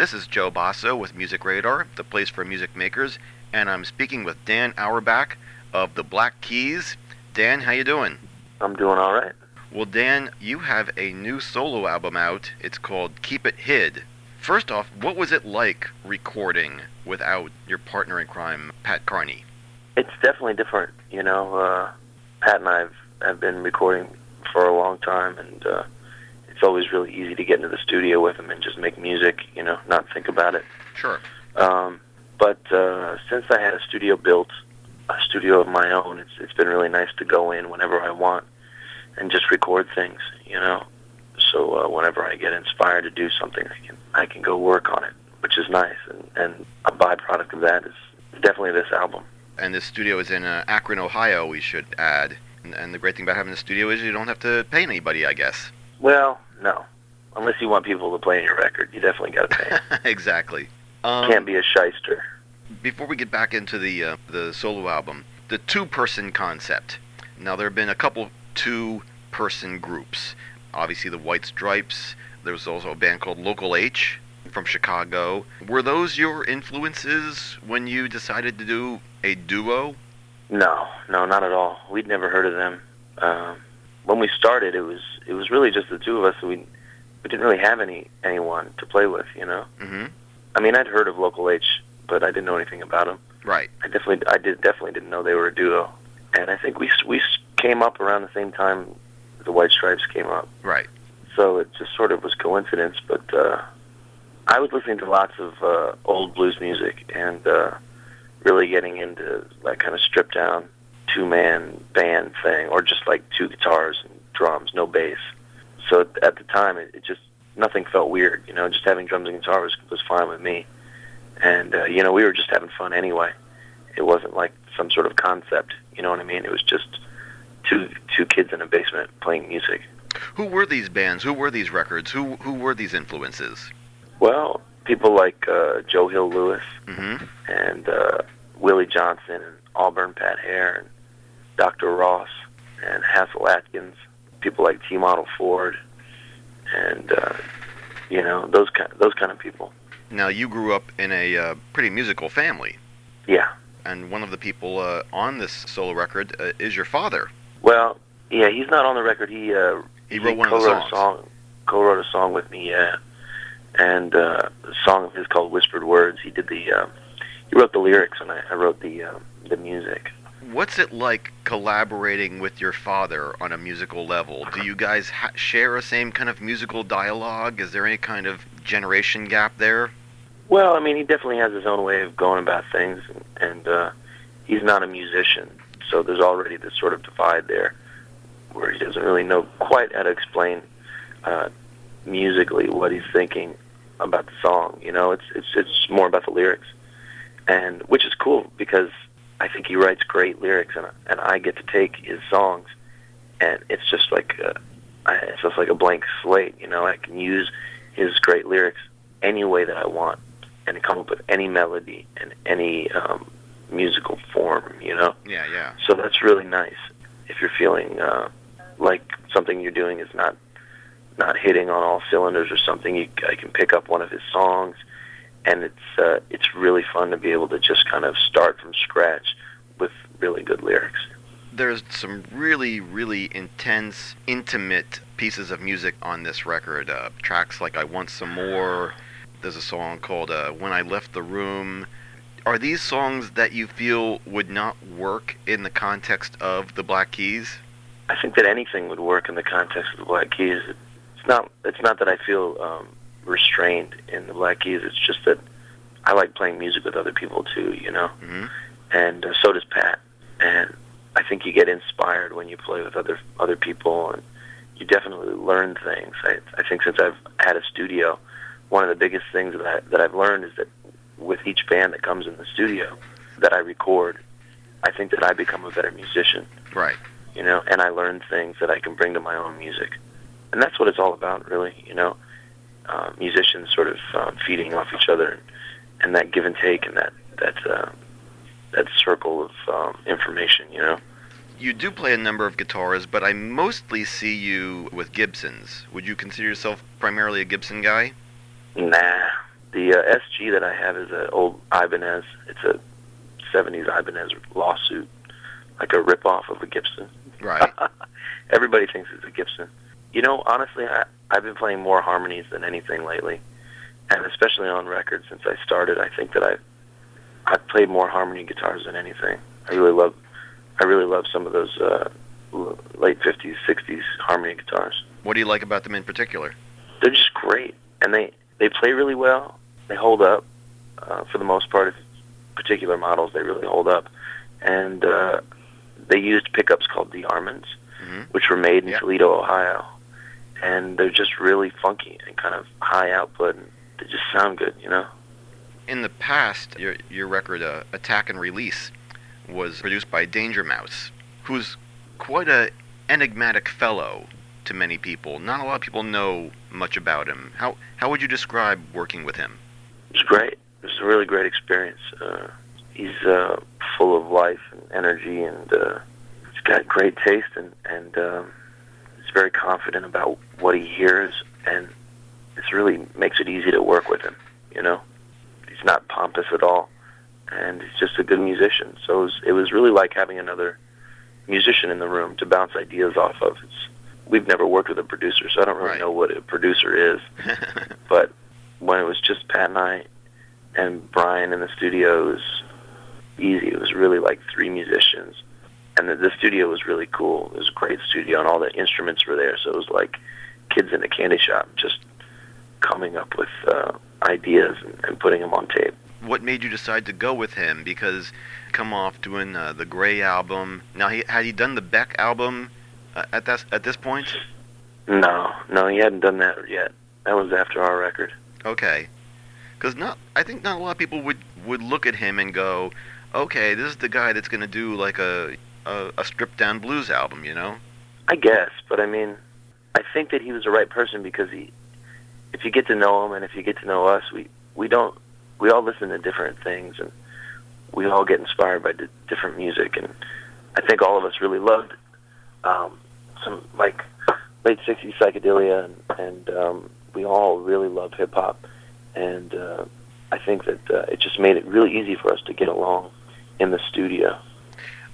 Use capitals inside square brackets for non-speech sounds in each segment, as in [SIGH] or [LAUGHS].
This is Joe Bosso with Music Radar, the place for music makers, and I'm speaking with Dan Auerbach of the Black Keys. Dan, how you doing? I'm doing all right. Well, Dan, you have a new solo album out. It's called Keep It Hid. First off, what was it like recording without your partner in crime, Pat Carney? It's definitely different. You know, uh, Pat and I have, have been recording for a long time, and uh, it's always really easy to get into the studio with them and just make music. You know, not think about it. Sure. Um, but uh, since I had a studio built, a studio of my own, it's it's been really nice to go in whenever I want and just record things. You know, so uh, whenever I get inspired to do something, I can I can go work on it, which is nice. And and a byproduct of that is definitely this album. And this studio is in uh, Akron, Ohio. We should add. And, and the great thing about having a studio is you don't have to pay anybody, I guess. Well, no, unless you want people to play in your record, you definitely got to pay. [LAUGHS] exactly. Um, Can't be a shyster. Before we get back into the uh, the solo album, the two-person concept. Now there have been a couple two-person groups. Obviously, the White Stripes. There was also a band called Local H from Chicago. Were those your influences when you decided to do a duo? No, no, not at all. We'd never heard of them. Um, when we started, it was it was really just the two of us. We we didn't really have any anyone to play with, you know. Mm-hmm. I mean, I'd heard of Local H, but I didn't know anything about them. Right. I definitely I did definitely didn't know they were a duo. And I think we we came up around the same time the White Stripes came up. Right. So it just sort of was coincidence, but uh, I was listening to lots of uh, old blues music and uh, really getting into that kind of stripped down two man band thing, or just like two guitars and drums, no bass. So at the time, it, it just nothing felt weird. You know, just having drums and guitar was was fine with me. And uh, you know, we were just having fun anyway. It wasn't like some sort of concept. You know what I mean? It was just two two kids in a basement playing music. Who were these bands? Who were these records? Who who were these influences? Well, people like uh, Joe Hill Louis Mm-hmm. and uh, Willie Johnson and Auburn Pat Hare and Dr. Ross and Hasil Adkins, people like T Model Ford, and uh, you know those kind those kind of people. Now you grew up in a uh, pretty musical family, Yeah. and one of the people uh, on this solo record uh, is your father. Well, yeah, he's not on the record. He uh, He wrote one of the songs. a song, co-wrote a song with me. Yeah, and uh, the song of his called "Whispered Words." He did the uh, he wrote the lyrics, and I, I wrote the uh, the music. What's it like collaborating with your father on a musical level? Do you guys ha- share a same kind of musical dialogue? Is there any kind of generation gap there? Well, I mean, he definitely has his own way of going about things, and, and uh, he's not a musician, so there's already this sort of divide there, where he doesn't really know quite how to explain uh, musically what he's thinking about the song. You know, it's it's it's more about the lyrics, and which is cool because I think he writes great lyrics, and and I get to take his songs, and it's just like a, I- it's just like a blank slate. You know, I can use his great lyrics any way that I want and come up with any melody and any um, musical form, you know? Yeah, yeah. So that's really nice. If you're feeling uh, like something you're doing is not not hitting on all cylinders or something, you, I can pick up one of his songs, and it's uh, it's really fun to be able to just kind of start from scratch with really good lyrics. There's some really, really intense, intimate pieces of music on this record. Uh, tracks like I Want Some More. There's a song called uh, When I Left the Room. Are these songs that you feel would not work in the context of the Black Keys? I think that anything would work in the context of the Black Keys. It's not. It's not that I feel um, restrained in the Black Keys. It's just that I like playing music with other people too. You know, hmm and uh, so does Pat. And I think you get inspired when you play with other other people, and you definitely learn things. I, I think since I've had a studio, one of the biggest things that I, that I've learned is that with each band that comes in the studio that I record, I think that I become a better musician Right. you know, and I learn things that I can bring to my own music, and that's what it's all about, really. You know, uh, musicians sort of um, feeding off each other, and, and that give and take, and that that uh, that circle of um, information. You know, You do play a number of guitars, but I mostly see you with Gibsons. Would you consider yourself primarily a Gibson guy? nah, The uh, SG that I have is an old Ibanez. It's a 70s Ibanez lawsuit, like a rip-off of a Gibson. Right. [LAUGHS] Everybody thinks it's a Gibson. You know, honestly, I, I've been playing more harmonies than anything lately, and especially on record since I started. I think that I've I've played more harmony guitars than anything. I really love I really love some of those uh, late 50s, 60s harmony guitars. What do you like about them in particular? They're just great, and they they play really well. They hold up uh, for the most part. If particular models, they really hold up, and uh, they used pickups called DeArmonds, hmm which were made in Yeah. Toledo, Ohio, and they're just really funky and kind of high output, and they just sound good, you know. In the past, your your record uh, Attack and Release was produced by Danger Mouse, who's quite a enigmatic fellow to many people. Not a lot of people know much about him. How how would you describe working with him? It was great. It was a really great experience. Uh, he's uh, full of life and energy, and uh, he's got great taste, and and um, very confident about what he hears, and this really makes it easy to work with him. You know, he's not pompous at all, and he's just a good musician. So it was, it was really like having another musician in the room to bounce ideas off of. It's, we've never worked with a producer, so I don't really Right. know what a producer is [LAUGHS] but when it was just Pat and I and Brian in the studio, it was easy. It was really like three musicians, and the, the studio was really cool. It was a great studio, and all the instruments were there, so it was like kids in a candy shop, just coming up with uh, ideas and, and putting them on tape. what made you decide to go with him? Because come off doing uh, the Grey album. Now, he, had he done the Beck album uh, at that at this point? No, no, he hadn't done that yet. That was after our record. Okay, because not I think not a lot of people would would look at him and go, okay, this is the guy that's going to do like a, a a stripped down blues album, you know? I guess, but I mean, I think that he was the right person because he, if you get to know him and if you get to know us, we we don't we all listen to different things and we all get inspired by di- different music and I think all of us really loved um, some like late '60s psychedelia and, and um, we all really loved hip hop and uh, I think that uh, it just made it really easy for us to get along in the studio.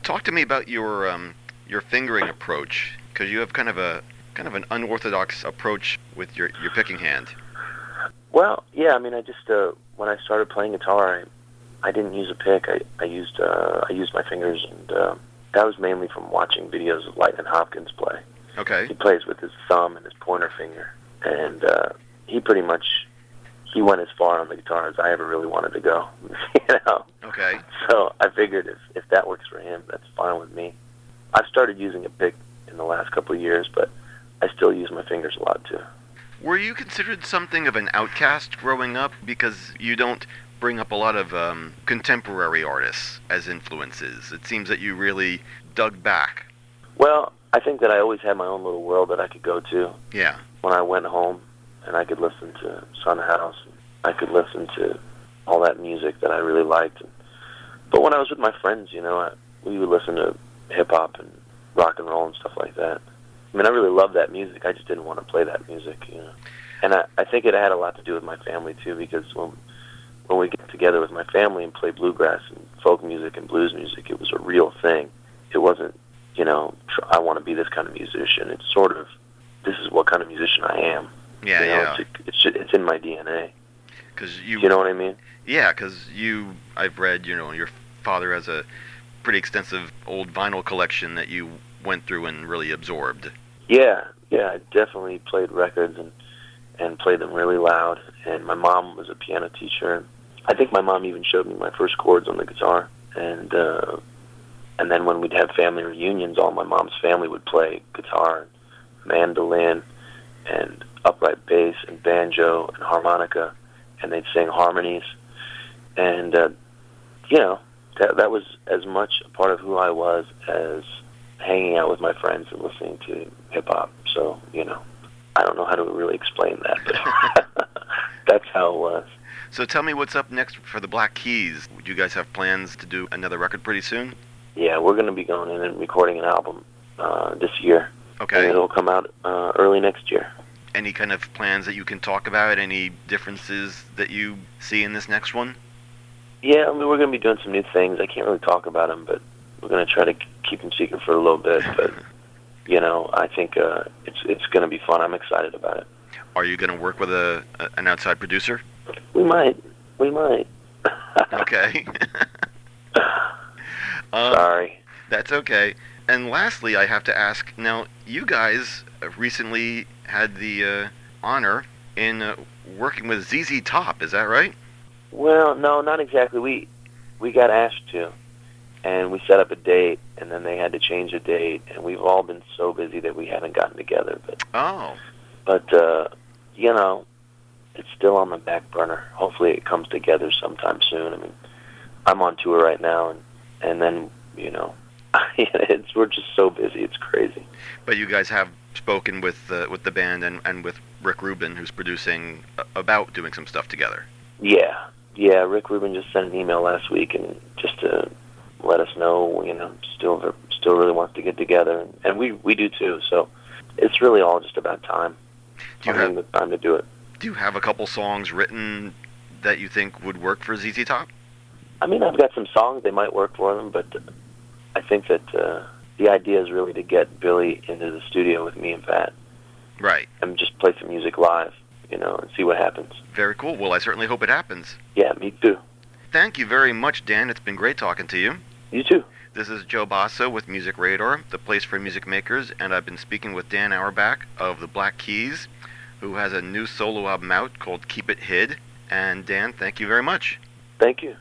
Talk to me about your um your fingering approach because you have kind of a kind of an unorthodox approach with your your picking hand. Well, yeah, I mean, I just uh, when I started playing guitar, I I didn't use a pick. I I used uh, I used my fingers, and uh, that was mainly from watching videos of Lightning Hopkins play. Okay. He plays with his thumb and his pointer finger, and uh, he pretty much he went as far on the guitar as I ever really wanted to go. [LAUGHS] you know, Okay. so I figured if if that works for him, that's fine with me. I've started using a pick in the last couple of years, but I still use my fingers a lot too. Were you considered something of an outcast growing up because you don't bring up a lot of um, contemporary artists as influences? It seems that you really dug back. Well, I think that I always had my own little world that I could go to Yeah. when I went home, and I could listen to Son House. I could listen to all that music that I really liked. But when I was with my friends, you know, I, we would listen to hip hop and rock and roll and stuff like that. I mean, I really loved that music. I just didn't want to play that music, you know. And I, I think it had a lot to do with my family too, because when when we get together with my family and play bluegrass and folk music and blues music, it was a real thing. It wasn't, you know, I want to be this kind of musician. It's sort of, this is what kind of musician I am. Yeah, you know, yeah. It's, it's it's in my DNA. Because you, you know what I mean? yeah, because you, I've read, you know, your father has a pretty extensive old vinyl collection that you went through and really absorbed. Yeah, yeah. I definitely played records and and played them really loud. And my mom was a piano teacher. I think my mom even showed me my first chords on the guitar. And uh, and then when we'd have family reunions, all my mom's family would play guitar, mandolin, and upright bass, and banjo, and harmonica, and they'd sing harmonies. And uh, you know, that that was as much a part of who I was as hanging out with my friends and listening to hip hop. So, you know, I don't know how to really explain that, but [LAUGHS] that's how it was. So tell me what's up next for the Black Keys. Do you guys have plans to do another record pretty soon? Yeah, we're going to be going in and recording an album uh, this year, and Okay. it'll come out uh, early next year. Any kind of plans that you can talk about? Any differences that you see in this next one? Yeah, I mean, we're going to be doing some new things. I can't really talk about them, but we're going to try to keep them secret for a little bit. But [LAUGHS] you know, I think uh, it's it's going to be fun. I'm excited about it. Are you going to work with a, a an outside producer? We might. We might. [LAUGHS] Okay. um, [LAUGHS] Sorry. That's okay. And lastly, I have to ask now, you guys recently had the uh, honor in uh, working with ZZ Top, is that right? Well, no, not exactly. We we got asked to, and we set up a date, and then they had to change the date, and we've all been so busy that we haven't gotten together. But Oh, but uh, you know, it's still on the back burner. Hopefully, it comes together sometime soon. I mean, I'm on tour right now, and and then you know, [LAUGHS] it's we're just so busy. It's crazy. but you guys have spoken with uh, with the band and, and with Rick Rubin, who's producing, uh, about doing some stuff together. Yeah, yeah. Rick Rubin just sent an email last week, and just to let us know, you know, still still really wants to get together, and we we do too. So it's really all just about time. Do you Finding have the time to do it. Do you have a couple songs written that you think would work for ZZ Top? I mean, I've got some songs they might work for them, but think that uh, the idea is really to get Billy into the studio with me and Pat, Right. and just play some music live, you know, and see what happens. Very cool. Well, I certainly hope it happens. Yeah, me too. Thank you very much, Dan. It's been great talking to you. You too. This is Joe Bosso with Music Radar, the place for music makers, and I've been speaking with Dan Auerbach of the Black Keys, who has a new solo album out called Keep It Hid. And Dan, thank you very much. Thank you.